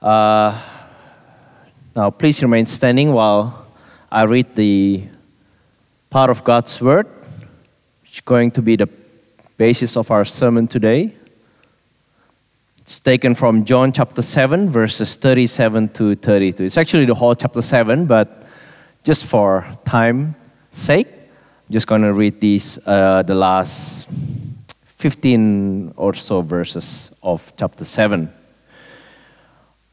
Uh, now, please remain standing while I read the part of God's Word, which is going to be the basis of our sermon today. It's taken from John chapter 7, verses 37 to 32. It's actually the whole chapter 7, but just for time sake, I'm just going to read these, uh, the last 15 or so verses of chapter 7.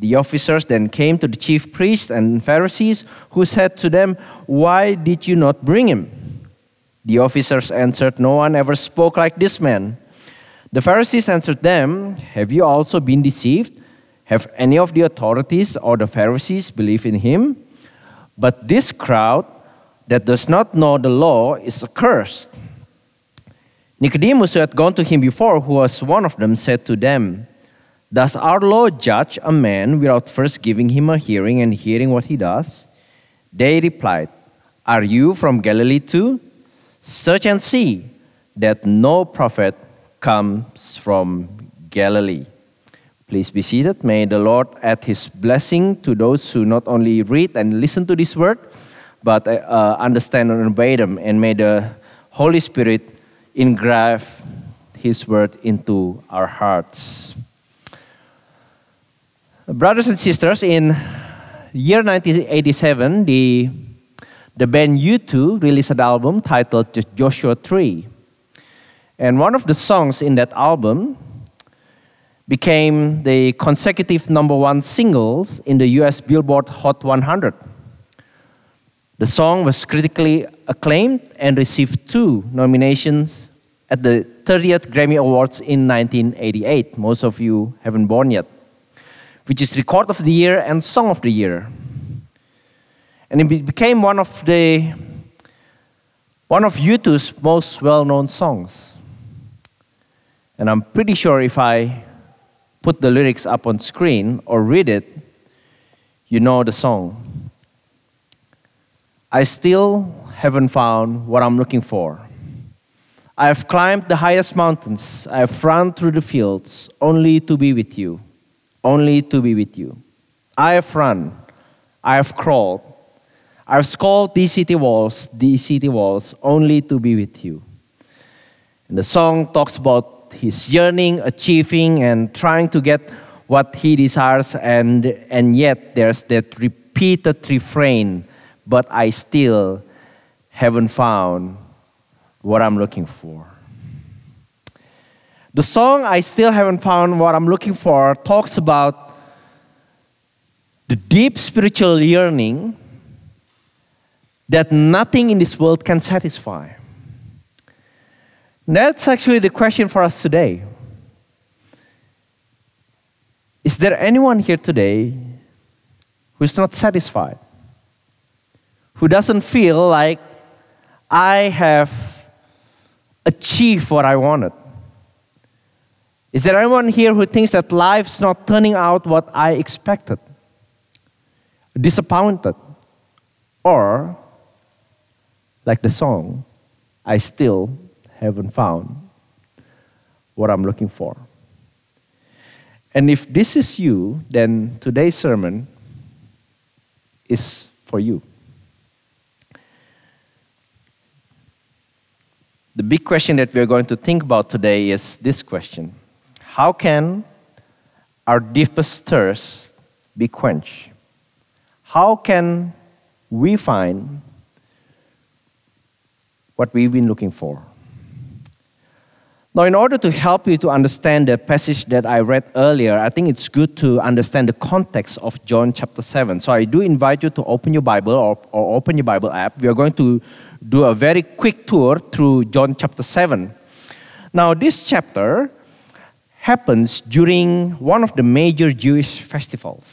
The officers then came to the chief priests and Pharisees, who said to them, Why did you not bring him? The officers answered, No one ever spoke like this man. The Pharisees answered them, Have you also been deceived? Have any of the authorities or the Pharisees believed in him? But this crowd that does not know the law is accursed. Nicodemus, who had gone to him before, who was one of them, said to them, Does our law judge a man without first giving him a hearing and hearing what he does? They replied, Are you from Galilee too? Search and see that no prophet comes from Galilee. Please be seated. May the Lord add his blessing to those who not only read and listen to this word, but uh, understand and obey them. And may the Holy Spirit engrave his word into our hearts. Brothers and sisters, in year 1987, the, the band U2 released an album titled Joshua Tree. And one of the songs in that album became the consecutive number one singles in the US Billboard Hot 100. The song was critically acclaimed and received two nominations at the 30th Grammy Awards in 1988. Most of you haven't born yet, which is Record of the Year and Song of the Year. And it became one of the one of U2's most well-known songs. And I'm pretty sure if I put the lyrics up on screen or read it, you know the song. I still haven't found what I'm looking for. I have climbed the highest mountains. I have run through the fields only to be with you. Only to be with you. I have run. I have crawled. I have scaled these city walls, these city walls, only to be with you. And the song talks about his yearning, achieving, and trying to get what he desires, and, and yet there's that repeated refrain but I still haven't found what I'm looking for. The song I Still Haven't Found What I'm Looking For talks about the deep spiritual yearning that nothing in this world can satisfy. That's actually the question for us today. Is there anyone here today who's not satisfied? who doesn't feel like I have achieved what I wanted? Is there anyone here who thinks that life's not turning out what I expected? Disappointed? Or, like the song, I still haven't found what I'm looking for? And if this is you, then today's sermon is for you. The big question that we're going to think about today is this question How can our deepest thirst be quenched? How can we find what we've been looking for? Now, in order to help you to understand the passage that I read earlier, I think it's good to understand the context of John chapter 7. So I do invite you to open your Bible or, or open your Bible app. We are going to do a very quick tour through John chapter 7. Now, this chapter happens during one of the major Jewish festivals.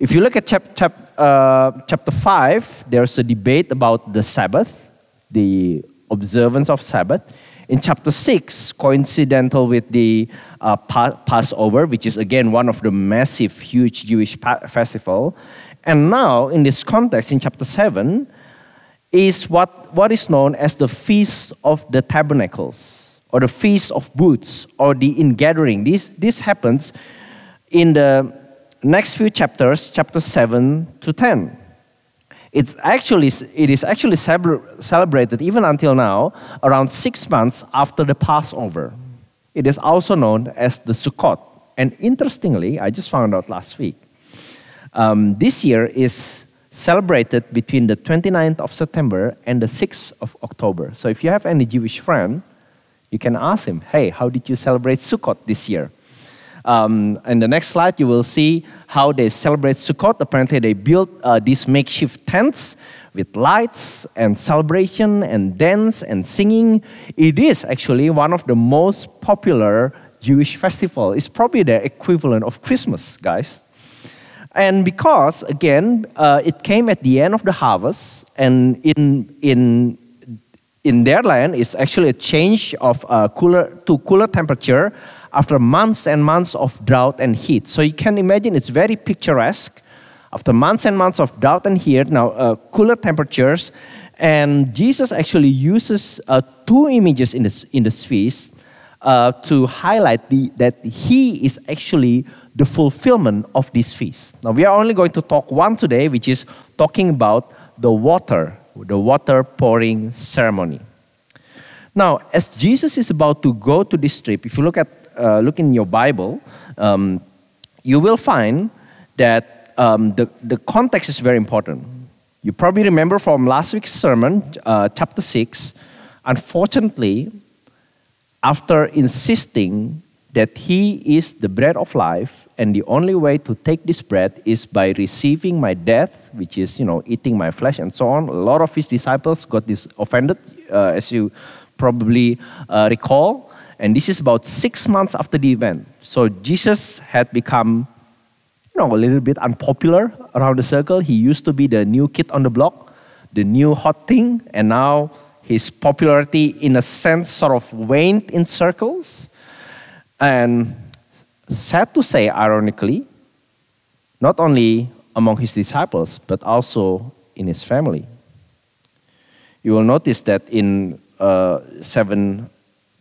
If you look at chap, chap, uh, chapter 5, there's a debate about the Sabbath, the observance of Sabbath. In chapter 6, coincidental with the uh, Passover, which is again one of the massive, huge Jewish festival. And now, in this context, in chapter 7, is what, what is known as the Feast of the Tabernacles, or the Feast of Booths, or the Ingathering. This, this happens in the next few chapters, chapter 7 to 10. It's actually, it is actually celebrated even until now, around six months after the Passover. It is also known as the Sukkot. And interestingly, I just found out last week, um, this year is celebrated between the 29th of September and the 6th of October. So if you have any Jewish friend, you can ask him, hey, how did you celebrate Sukkot this year? Um, in the next slide, you will see how they celebrate Sukkot. Apparently, they built uh, these makeshift tents with lights and celebration and dance and singing. It is actually one of the most popular Jewish festival. It's probably the equivalent of Christmas, guys. And because, again, uh, it came at the end of the harvest, and in, in, in their land, it's actually a change of uh, cooler to cooler temperature after months and months of drought and heat. So you can imagine it's very picturesque. After months and months of drought and heat, now uh, cooler temperatures, and Jesus actually uses uh, two images in this in this feast uh, to highlight the, that he is actually the fulfillment of this feast. Now we are only going to talk one today, which is talking about the water, the water pouring ceremony. Now, as Jesus is about to go to this trip, if you look at uh, look in your Bible, um, you will find that um, the, the context is very important. You probably remember from last week's sermon, uh, chapter 6. Unfortunately, after insisting that he is the bread of life and the only way to take this bread is by receiving my death which is you know eating my flesh and so on a lot of his disciples got this offended uh, as you probably uh, recall and this is about six months after the event. So Jesus had become, you know, a little bit unpopular around the circle. He used to be the new kid on the block, the new hot thing, and now his popularity, in a sense, sort of waned in circles. And sad to say, ironically, not only among his disciples, but also in his family. You will notice that in uh, 7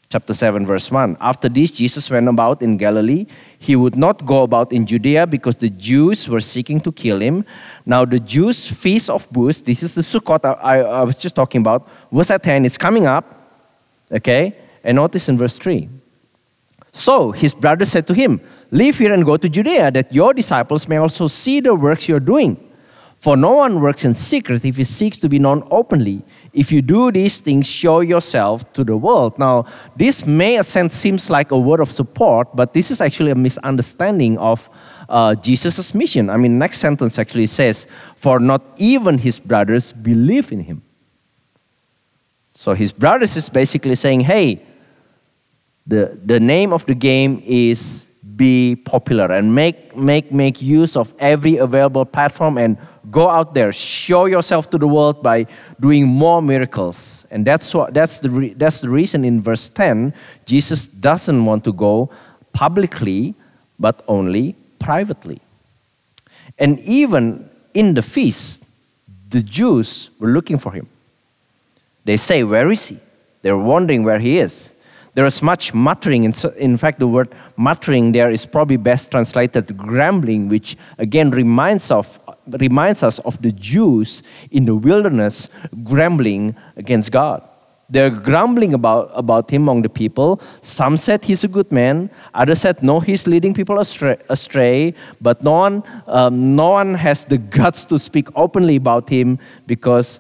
chapter 7, verse 1. After this, Jesus went about in Galilee. He would not go about in Judea because the Jews were seeking to kill him. Now, the Jews' feast of booths, this is the Sukkot I, I was just talking about, was at hand. It's coming up. Okay? And notice in verse 3. So his brother said to him, Leave here and go to Judea, that your disciples may also see the works you are doing. For no one works in secret if he seeks to be known openly. If you do these things, show yourself to the world. Now, this may, sense, seems like a word of support, but this is actually a misunderstanding of uh, Jesus' mission. I mean, next sentence actually says, "For not even his brothers believe in him." So his brothers is basically saying, "Hey, the the name of the game is be popular and make make make use of every available platform and Go out there, show yourself to the world by doing more miracles. And that's, what, that's, the, re, that's the reason in verse 10, Jesus doesn't want to go publicly, but only privately. And even in the feast, the Jews were looking for him. They say, Where is he? They're wondering where he is. There is much muttering. In fact, the word muttering there is probably best translated grumbling, which again reminds, of, reminds us of the Jews in the wilderness grumbling against God. They're grumbling about, about him among the people. Some said he's a good man. Others said, no, he's leading people astray. astray. But no one, um, no one has the guts to speak openly about him because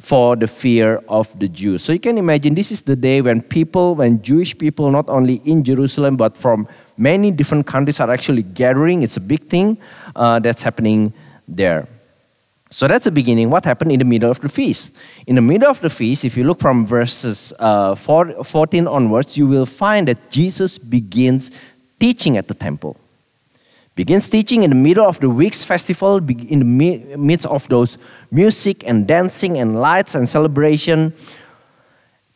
for the fear of the Jews. So you can imagine this is the day when people, when Jewish people, not only in Jerusalem, but from many different countries are actually gathering. It's a big thing uh, that's happening there. So that's the beginning. What happened in the middle of the feast? In the middle of the feast, if you look from verses uh, 14 onwards, you will find that Jesus begins teaching at the temple. Begins teaching in the middle of the week's festival, in the midst of those music and dancing and lights and celebration.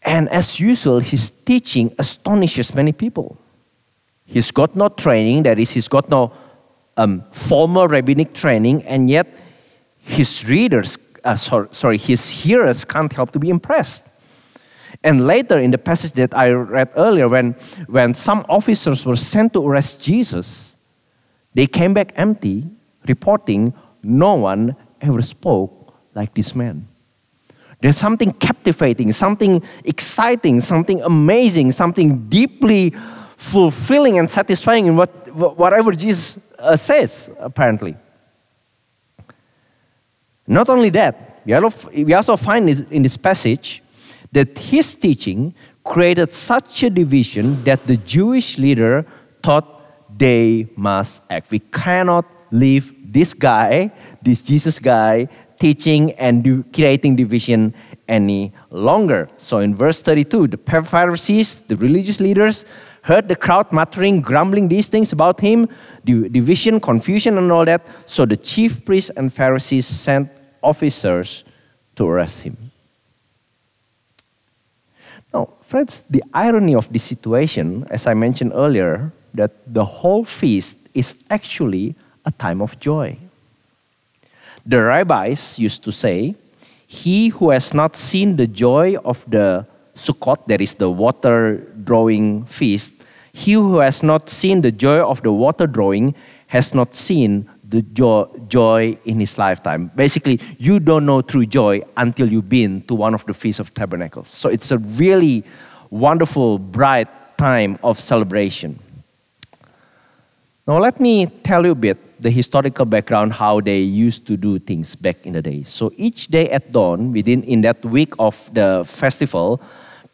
And as usual, his teaching astonishes many people. He's got no training, that is, he's got no um, formal rabbinic training, and yet his readers, uh, sorry, sorry, his hearers can't help to be impressed. And later in the passage that I read earlier, when, when some officers were sent to arrest Jesus, they came back empty, reporting no one ever spoke like this man. There's something captivating, something exciting, something amazing, something deeply fulfilling and satisfying in what, whatever Jesus uh, says, apparently. Not only that, we also find in this passage that his teaching created such a division that the Jewish leader thought they must act. We cannot leave this guy, this Jesus guy, teaching and creating division any longer. So in verse 32, the Pharisees, the religious leaders, heard the crowd muttering, grumbling these things about him, the division, confusion, and all that. So the chief priests and Pharisees sent officers to arrest him. Now, friends, the irony of this situation, as I mentioned earlier, that the whole feast is actually a time of joy. The rabbis used to say, He who has not seen the joy of the Sukkot, that is the water drawing feast, he who has not seen the joy of the water drawing has not seen the joy, joy in his lifetime. Basically, you don't know true joy until you've been to one of the Feasts of Tabernacles. So it's a really wonderful, bright time of celebration. Now, let me tell you a bit the historical background how they used to do things back in the day. So each day at dawn, within in that week of the festival,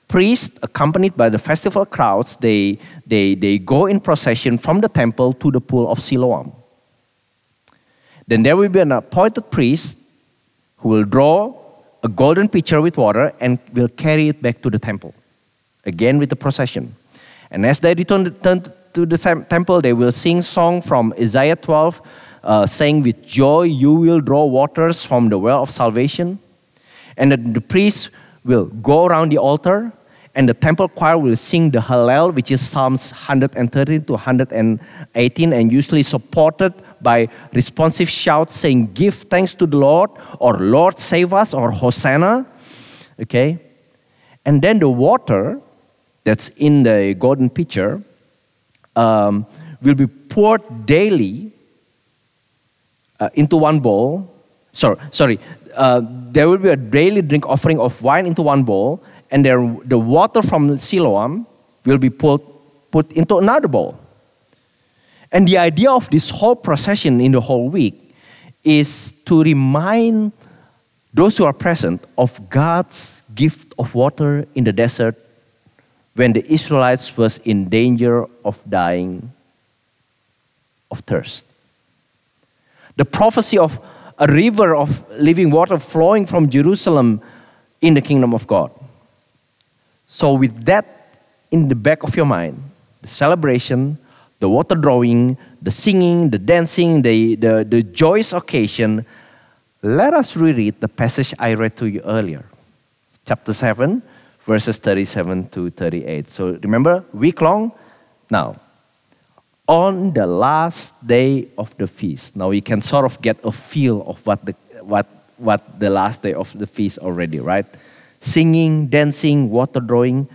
priests accompanied by the festival crowds, they, they, they go in procession from the temple to the pool of Siloam. Then there will be an appointed priest who will draw a golden pitcher with water and will carry it back to the temple, again with the procession. And as they return to the temple, they will sing song from Isaiah 12, uh, saying, "With joy you will draw waters from the well of salvation." And the, the priest will go around the altar and the temple choir will sing the Hallel, which is Psalms 113 to 118, and usually supported by responsive shouts saying, Give thanks to the Lord, or Lord save us, or Hosanna. Okay? And then the water that's in the golden pitcher um, will be poured daily uh, into one bowl. Sorry, sorry. Uh, there will be a daily drink offering of wine into one bowl, and there, the water from Siloam will be put, put into another bowl. And the idea of this whole procession in the whole week is to remind those who are present of God's gift of water in the desert when the Israelites was in danger of dying of thirst. The prophecy of a river of living water flowing from Jerusalem in the kingdom of God. So, with that in the back of your mind, the celebration, the water drawing, the singing, the dancing, the, the, the joyous occasion, let us reread the passage I read to you earlier. Chapter 7, verses 37 to 38. So remember, week long? Now, on the last day of the feast, now you can sort of get a feel of what the, what, what the last day of the feast already, right? singing, dancing, water drawing.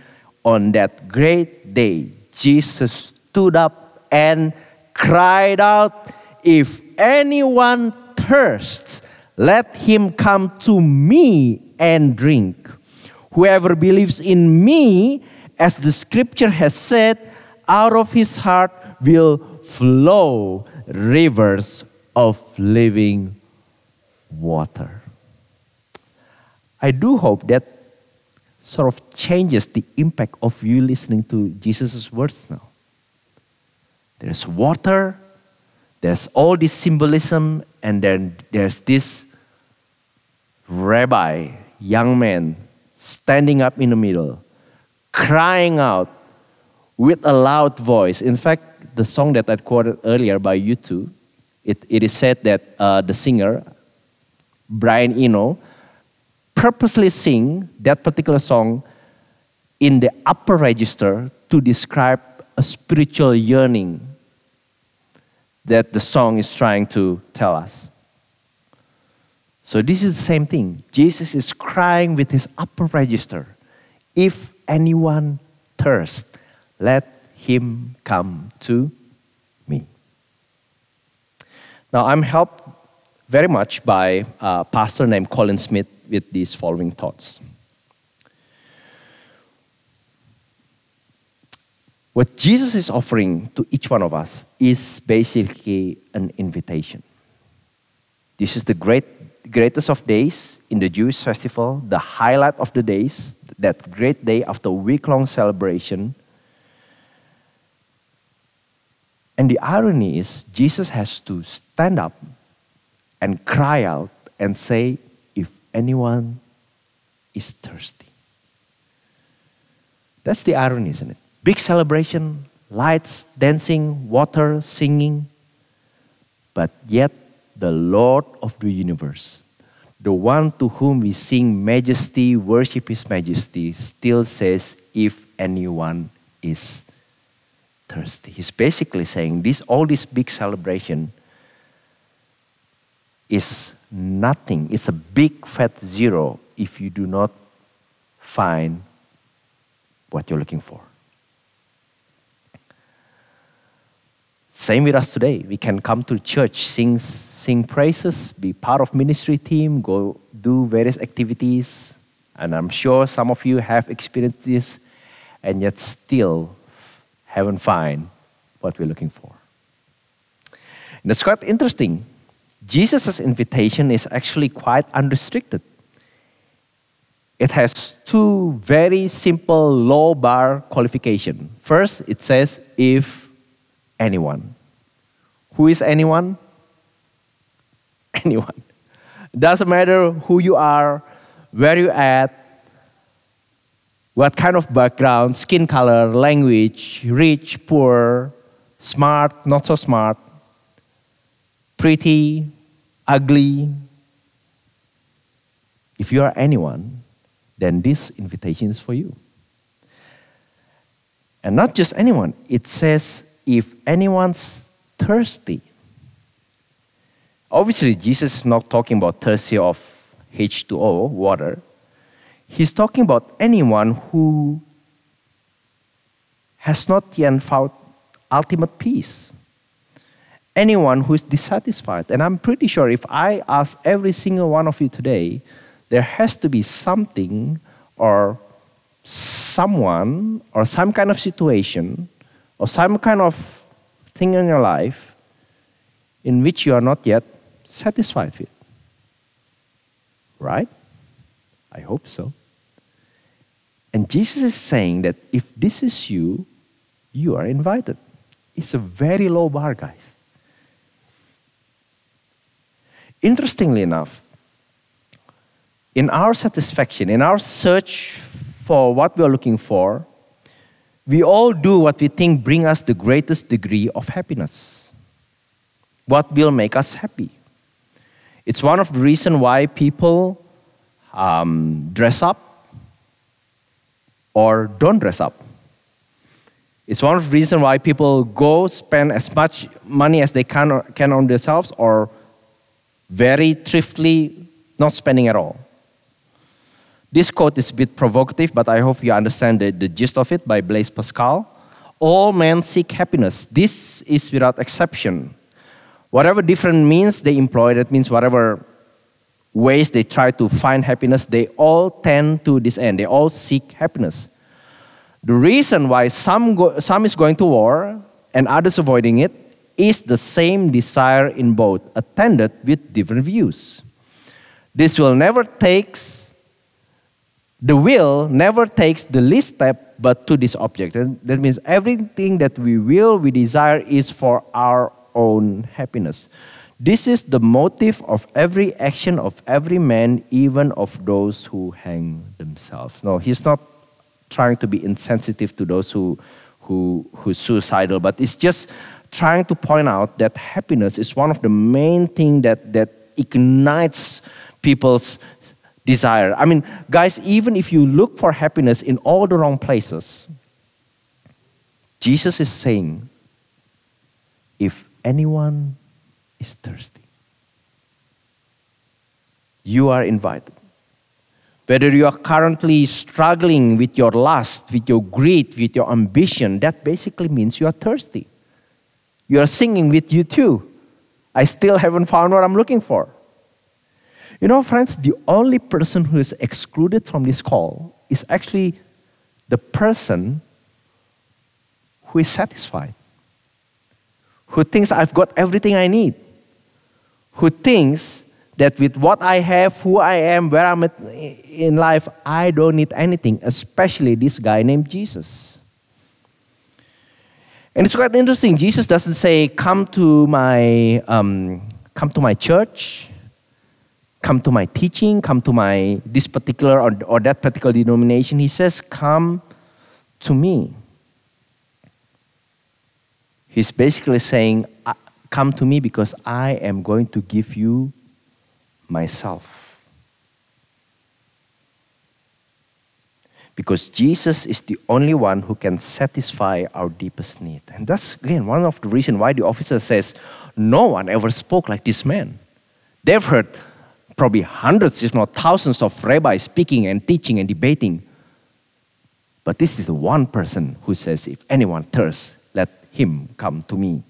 On that great day, Jesus stood up and cried out, If anyone thirsts, let him come to me and drink. Whoever believes in me, as the scripture has said, out of his heart will flow rivers of living water. I do hope that sort of changes the impact of you listening to Jesus' words now. There's water, there's all this symbolism, and then there's this rabbi, young man, standing up in the middle, crying out with a loud voice. In fact, the song that I quoted earlier by U2, it, it is said that uh, the singer, Brian Eno, purposely sing that particular song in the upper register to describe a spiritual yearning that the song is trying to tell us. So, this is the same thing. Jesus is crying with his upper register If anyone thirsts, let him come to me. Now, I'm helped very much by a pastor named Colin Smith with these following thoughts. What Jesus is offering to each one of us is basically an invitation. This is the great, greatest of days in the Jewish festival, the highlight of the days, that great day after a week long celebration. And the irony is, Jesus has to stand up and cry out and say, If anyone is thirsty. That's the irony, isn't it? Big celebration, lights, dancing, water, singing. But yet, the Lord of the universe, the one to whom we sing majesty, worship his majesty, still says, if anyone is thirsty. He's basically saying this all this big celebration is nothing. It's a big fat zero if you do not find what you're looking for. Same with us today. We can come to church, sing, sing praises, be part of ministry team, go do various activities. And I'm sure some of you have experienced this and yet still haven't found what we're looking for. And it's quite interesting. Jesus' invitation is actually quite unrestricted. It has two very simple low bar qualification. First, it says if anyone. Who is anyone? Anyone. Doesn't matter who you are, where you at, what kind of background, skin color, language, rich, poor, smart, not so smart, pretty, ugly. If you are anyone, then this invitation is for you. And not just anyone, it says if anyone's thirsty. Obviously, Jesus is not talking about thirsty of H2O, water. He's talking about anyone who has not yet found ultimate peace. Anyone who is dissatisfied. And I'm pretty sure if I ask every single one of you today, there has to be something or someone or some kind of situation or some kind of thing in your life in which you are not yet satisfied with. Right? I hope so. And Jesus is saying that if this is you, you are invited. It's a very low bar, guys. Interestingly enough, in our satisfaction, in our search for what we are looking for, we all do what we think bring us the greatest degree of happiness. What will make us happy? It's one of the reasons why people um, dress up or don't dress up. It's one of the reasons why people go spend as much money as they can, can on themselves or very thriftily not spending at all. This quote is a bit provocative, but I hope you understand the, the gist of it by Blaise Pascal. All men seek happiness. This is without exception. Whatever different means they employ, that means whatever ways they try to find happiness, they all tend to this end. They all seek happiness. The reason why some, go, some is going to war and others avoiding it is the same desire in both, attended with different views. This will never takes the will never takes the least step but to this object. And that means everything that we will, we desire is for our own happiness. This is the motive of every action of every man, even of those who hang themselves. No, he's not trying to be insensitive to those who, who, who suicidal, but it's just trying to point out that happiness is one of the main things that, that ignites people's desire. I mean, guys, even if you look for happiness in all the wrong places, Jesus is saying, if anyone is thirsty, you are invited. Whether you are currently struggling with your lust, with your greed, with your ambition, that basically means you are thirsty. You are singing with U2. I still haven't found what I'm looking for. You know, friends, the only person who is excluded from this call is actually the person who is satisfied, who thinks I've got everything I need, who thinks that with what I have, who I am, where I'm at in life, I don't need anything, especially this guy named Jesus. And it's quite interesting. Jesus doesn't say, "Come to my, um, come to my church." Come to my teaching, come to my this particular or, or that particular denomination. He says, Come to me. He's basically saying, Come to me because I am going to give you myself. Because Jesus is the only one who can satisfy our deepest need. And that's, again, one of the reasons why the officer says, No one ever spoke like this man. They've heard probably hundreds, if not thousands, of rabbis speaking and teaching and debating. But this is the one person who says, If anyone thirsts, let him come to me.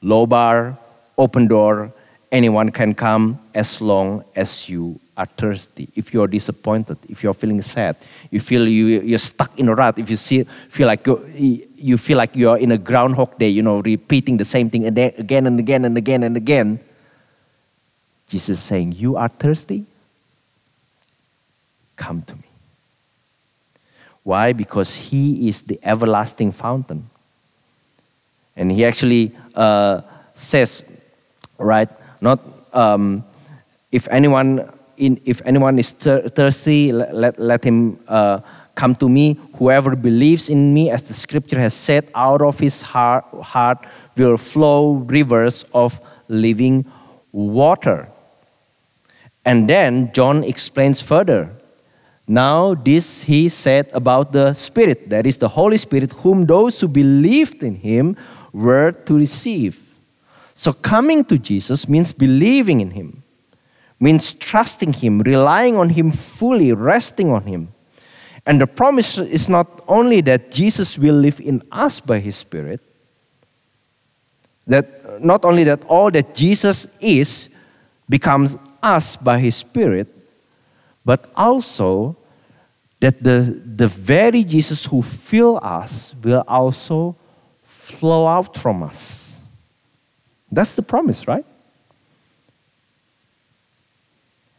Low bar, open door, anyone can come as long as you are thirsty. If you're disappointed, if you're feeling sad, you feel you, you're stuck in a rut, if you see, feel like you, you feel like you're in a groundhog day, you know, repeating the same thing again and again and again and again Jesus is saying, You are thirsty? Come to me. Why? Because He is the everlasting fountain. And He actually uh, says, right, not um, if anyone in, if anyone is thir- thirsty, let, let him uh, come to me. Whoever believes in me, as the scripture has said, out of his heart, heart will flow rivers of living water. And then John explains further. Now, this he said about the Spirit, that is the Holy Spirit, whom those who believed in him were to receive. So, coming to Jesus means believing in him, means trusting him, relying on him fully, resting on him. And the promise is not only that Jesus will live in us by his Spirit, that not only that all that Jesus is becomes us by His Spirit, but also that the, the very Jesus who fill us will also flow out from us. That's the promise, right?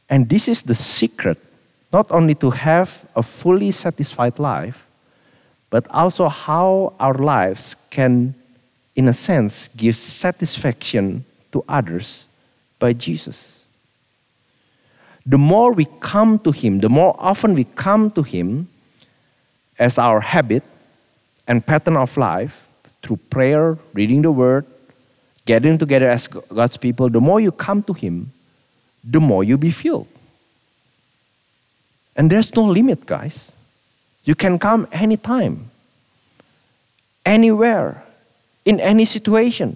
And this is the secret, not only to have a fully satisfied life, but also how our lives can, in a sense, give satisfaction to others by Jesus the more we come to Him, the more often we come to Him as our habit and pattern of life through prayer, reading the Word, gathering together as God's people, the more you come to Him, the more you be filled. And there's no limit, guys. You can come anytime, anywhere, in any situation.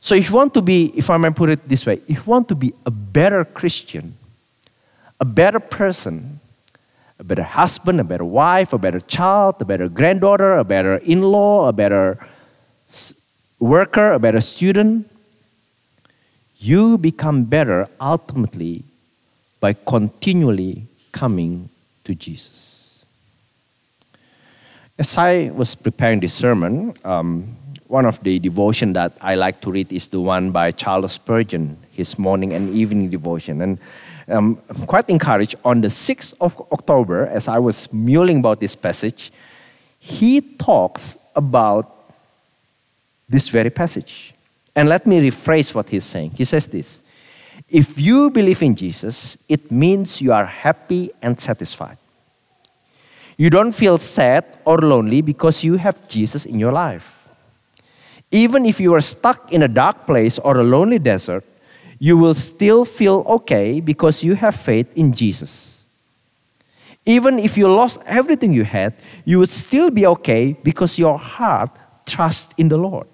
So if you want to be, if I may put it this way, if you want to be a better Christian, a better person, a better husband, a better wife, a better child, a better granddaughter, a better in law, a better worker, a better student, you become better ultimately by continually coming to Jesus. As I was preparing this sermon, um, one of the devotion that I like to read is the one by Charles Spurgeon, his morning and evening devotion. And um, I'm quite encouraged on the 6th of October, as I was mulling about this passage, he talks about this very passage. And let me rephrase what he's saying. He says this If you believe in Jesus, it means you are happy and satisfied. You don't feel sad or lonely because you have Jesus in your life. Even if you are stuck in a dark place or a lonely desert, you will still feel okay because you have faith in Jesus. Even if you lost everything you had, you would still be okay because your heart trusts in the Lord.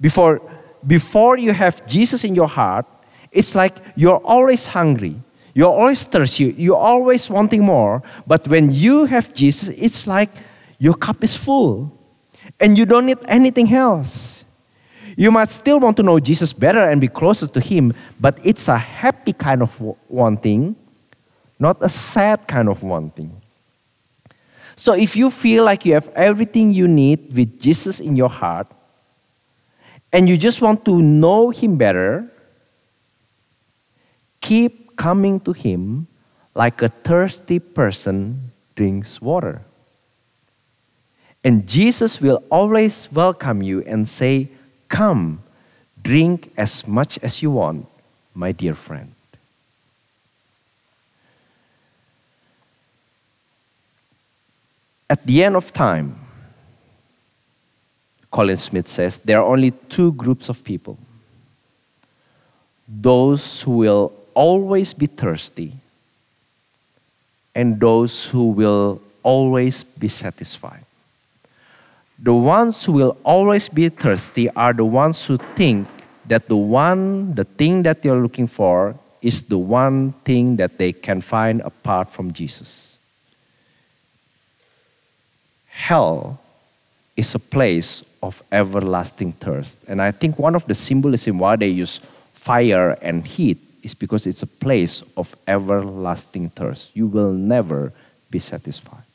Before, before you have Jesus in your heart, it's like you're always hungry. You're always thirsty. You're always wanting more. But when you have Jesus, it's like your cup is full and you don't need anything else. You might still want to know Jesus better and be closer to Him, but it's a happy kind of wanting, not a sad kind of wanting. So if you feel like you have everything you need with Jesus in your heart, and you just want to know Him better, keep coming to Him like a thirsty person drinks water. And Jesus will always welcome you and say, Come, drink as much as you want, my dear friend. At the end of time, Colin Smith says, there are only two groups of people those who will always be thirsty, and those who will always be satisfied. The ones who will always be thirsty are the ones who think that the one, the thing that they're looking for, is the one thing that they can find apart from Jesus. Hell is a place of everlasting thirst. And I think one of the symbolism why they use fire and heat is because it's a place of everlasting thirst. You will never be satisfied.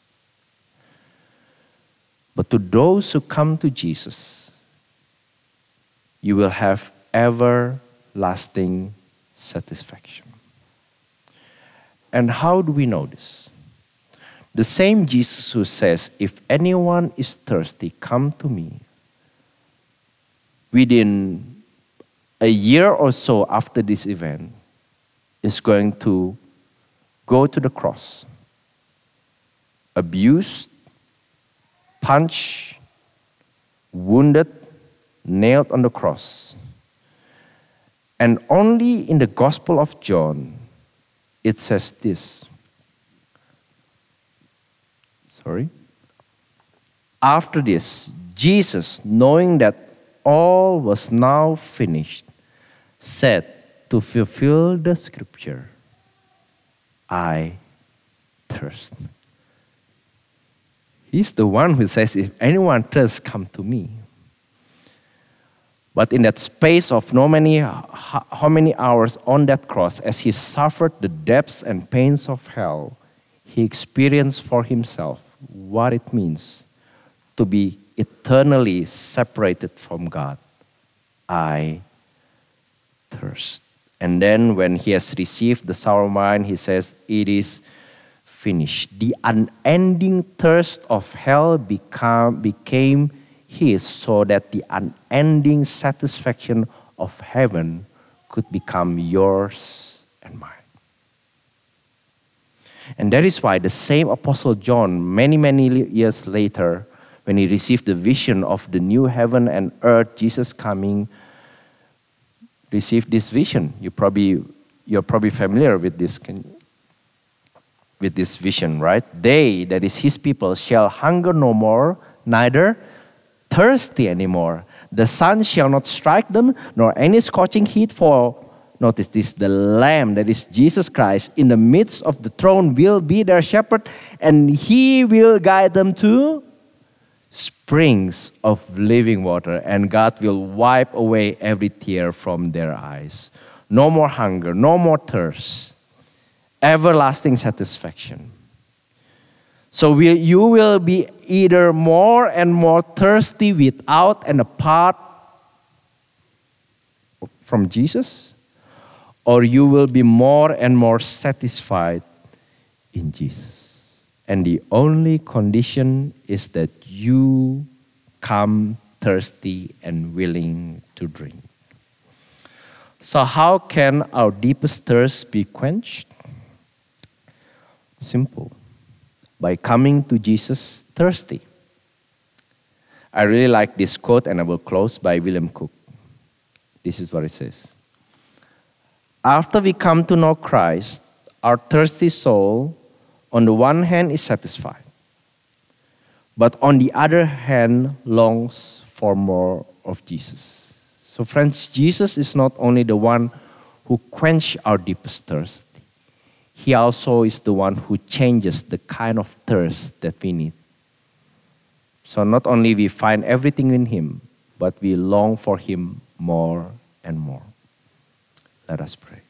But to those who come to Jesus, you will have everlasting satisfaction. And how do we know this? The same Jesus who says, If anyone is thirsty, come to me. Within a year or so after this event, is going to go to the cross, abused, punched, wounded, nailed on the cross. And only in the Gospel of John, it says this Sorry. After this, Jesus, knowing that all was now finished, said to fulfill the scripture, I thirst. He's the one who says, If anyone thirsts, come to me. But in that space of no many, how many hours on that cross, as he suffered the depths and pains of hell, he experienced for himself what it means to be eternally separated from God. I thirst. And then when he has received the sour wine, he says, It is finished. The unending thirst of hell become, became his so that the unending satisfaction of heaven could become yours and mine. And that is why the same Apostle John, many, many years later, when he received the vision of the new heaven and earth, Jesus coming, received this vision. You probably, you're probably familiar with this, can, with this vision, right? They, that is his people, shall hunger no more, neither thirsty anymore. The sun shall not strike them, nor any scorching heat, for Notice this the Lamb, that is Jesus Christ, in the midst of the throne will be their shepherd, and he will guide them to springs of living water, and God will wipe away every tear from their eyes. No more hunger, no more thirst, everlasting satisfaction. So we, you will be either more and more thirsty without and apart from Jesus, or you will be more and more satisfied in Jesus. And the only condition is that you come thirsty and willing to drink. So, how can our deepest thirst be quenched? Simple by coming to Jesus thirsty. I really like this quote, and I will close by William Cook. This is what it says After we come to know Christ, our thirsty soul, on the one hand, is satisfied, but on the other hand, longs for more of Jesus. So, friends, Jesus is not only the one who quench our deepest thirst, he also is the one who changes the kind of thirst that we need. So not only we find everything in him, but we long for him more and more. Let us pray.